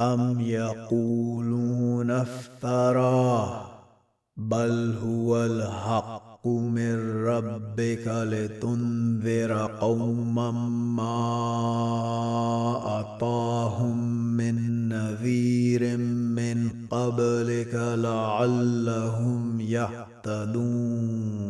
أم يقولون افتراه بل هو الحق من ربك لتنذر قوما ما أطاهم من نذير من قبلك لعلهم يهتدون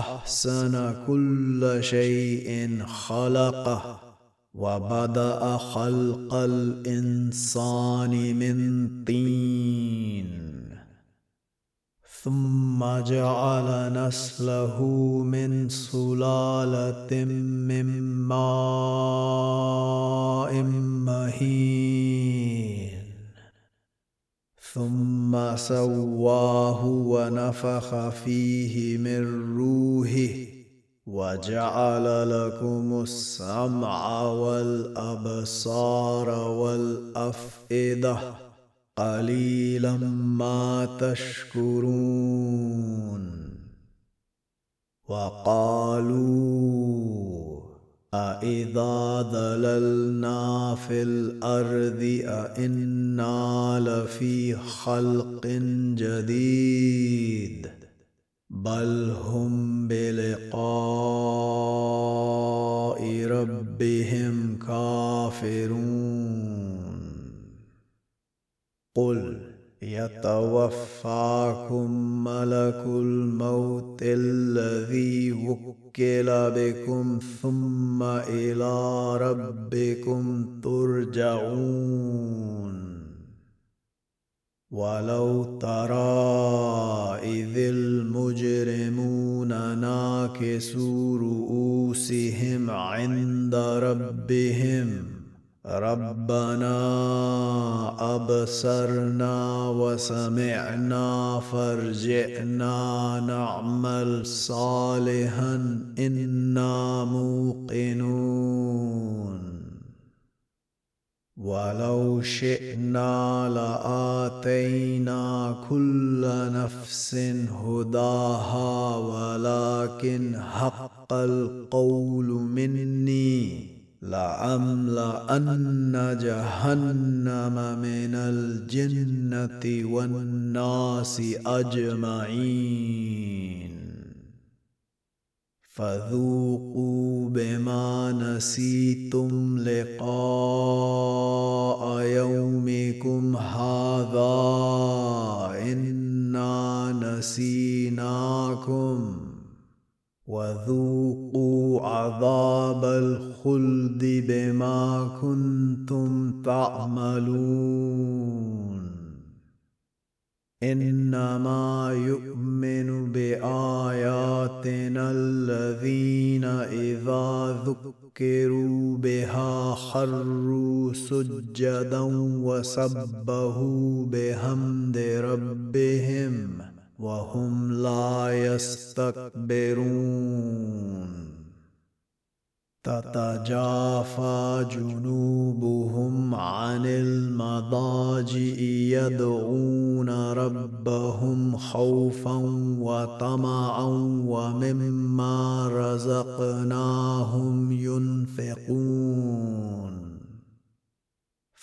أحسن كل شيء خلقه وبدأ خلق الإنسان من طين. ثم جعل نسله من سلالة من ماء مهين. ثم سواه ونفخ فيه من روحه وجعل لكم السمع والأبصار والأفئدة. قليلا ما تشكرون. وقالوا أإذا ضللنا في الأرض أإنا لفي خلق جديد بل هم بلقاء ربهم كافرون قل يتوفاكم ملك الموت الذي وكل بكم ثم إلى ربكم ترجعون. ولو ترى إذ المجرمون ناكسوا رؤوسهم عند ربهم ربنا أبصرنا وسمعنا فارجعنا نعمل صالحا إنا موقنون. ولو شئنا لآتينا كل نفس هداها ولكن حق القول مني. لأملأن جهنم من الجنة والناس أجمعين. فذوقوا بما نسيتم لقاء يومكم هذا. إنا نسيناكم. وذوقوا عذاب الخلد بما كنتم تعملون. إنما يؤمن بآياتنا الذين إذا ذكروا بها خروا سجدا وسبهوا بحمد ربهم. وهم لا يستكبرون. تتجافى جنوبهم عن المضاجئ يدعون ربهم خوفا وطمعا ومما رزقناهم ينفقون.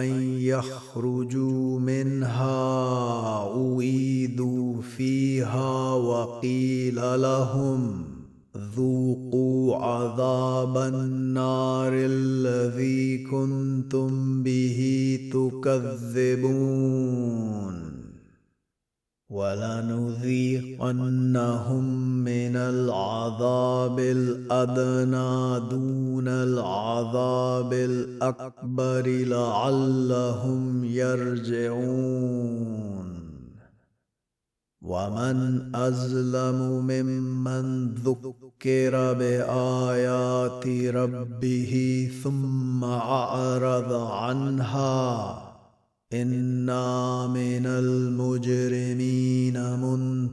ان يخرجوا منها اعيدوا فيها وقيل لهم ذوقوا عذاب النار الذي كنتم به تكذبون ولنذيقنهم من العذاب الأدنى دون العذاب الأكبر لعلهم يرجعون. ومن ازلم ممن ذكر بآيات ربه ثم أعرض عنها إنا من المجرمين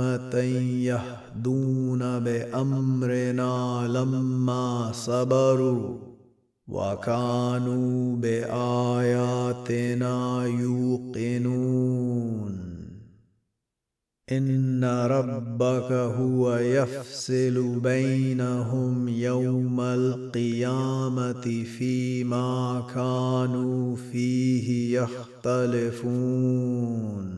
ائمه يهدون بأمرنا لما صبروا وكانوا بآياتنا يوقنون. إن ربك هو يفصل بينهم يوم القيامة فيما كانوا فيه يختلفون.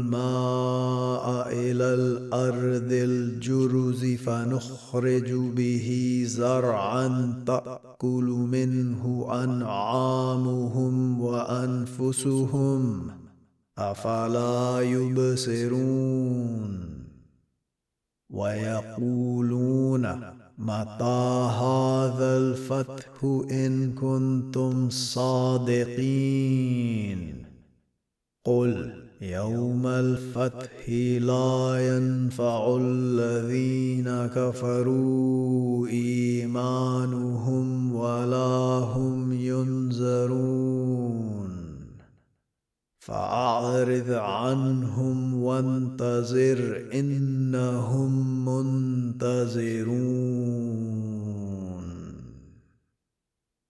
فنخرج به زرعا تأكل منه أنعامهم وأنفسهم؟ أفلا يبصرون؟ ويقولون متى هذا الفتح إن كنتم صادقين؟ قل يوم الفتح لا ينفع الذين كفروا إيمانهم ولا هم ينذرون. فأعرض عنهم وانتظر إنهم منتظرون.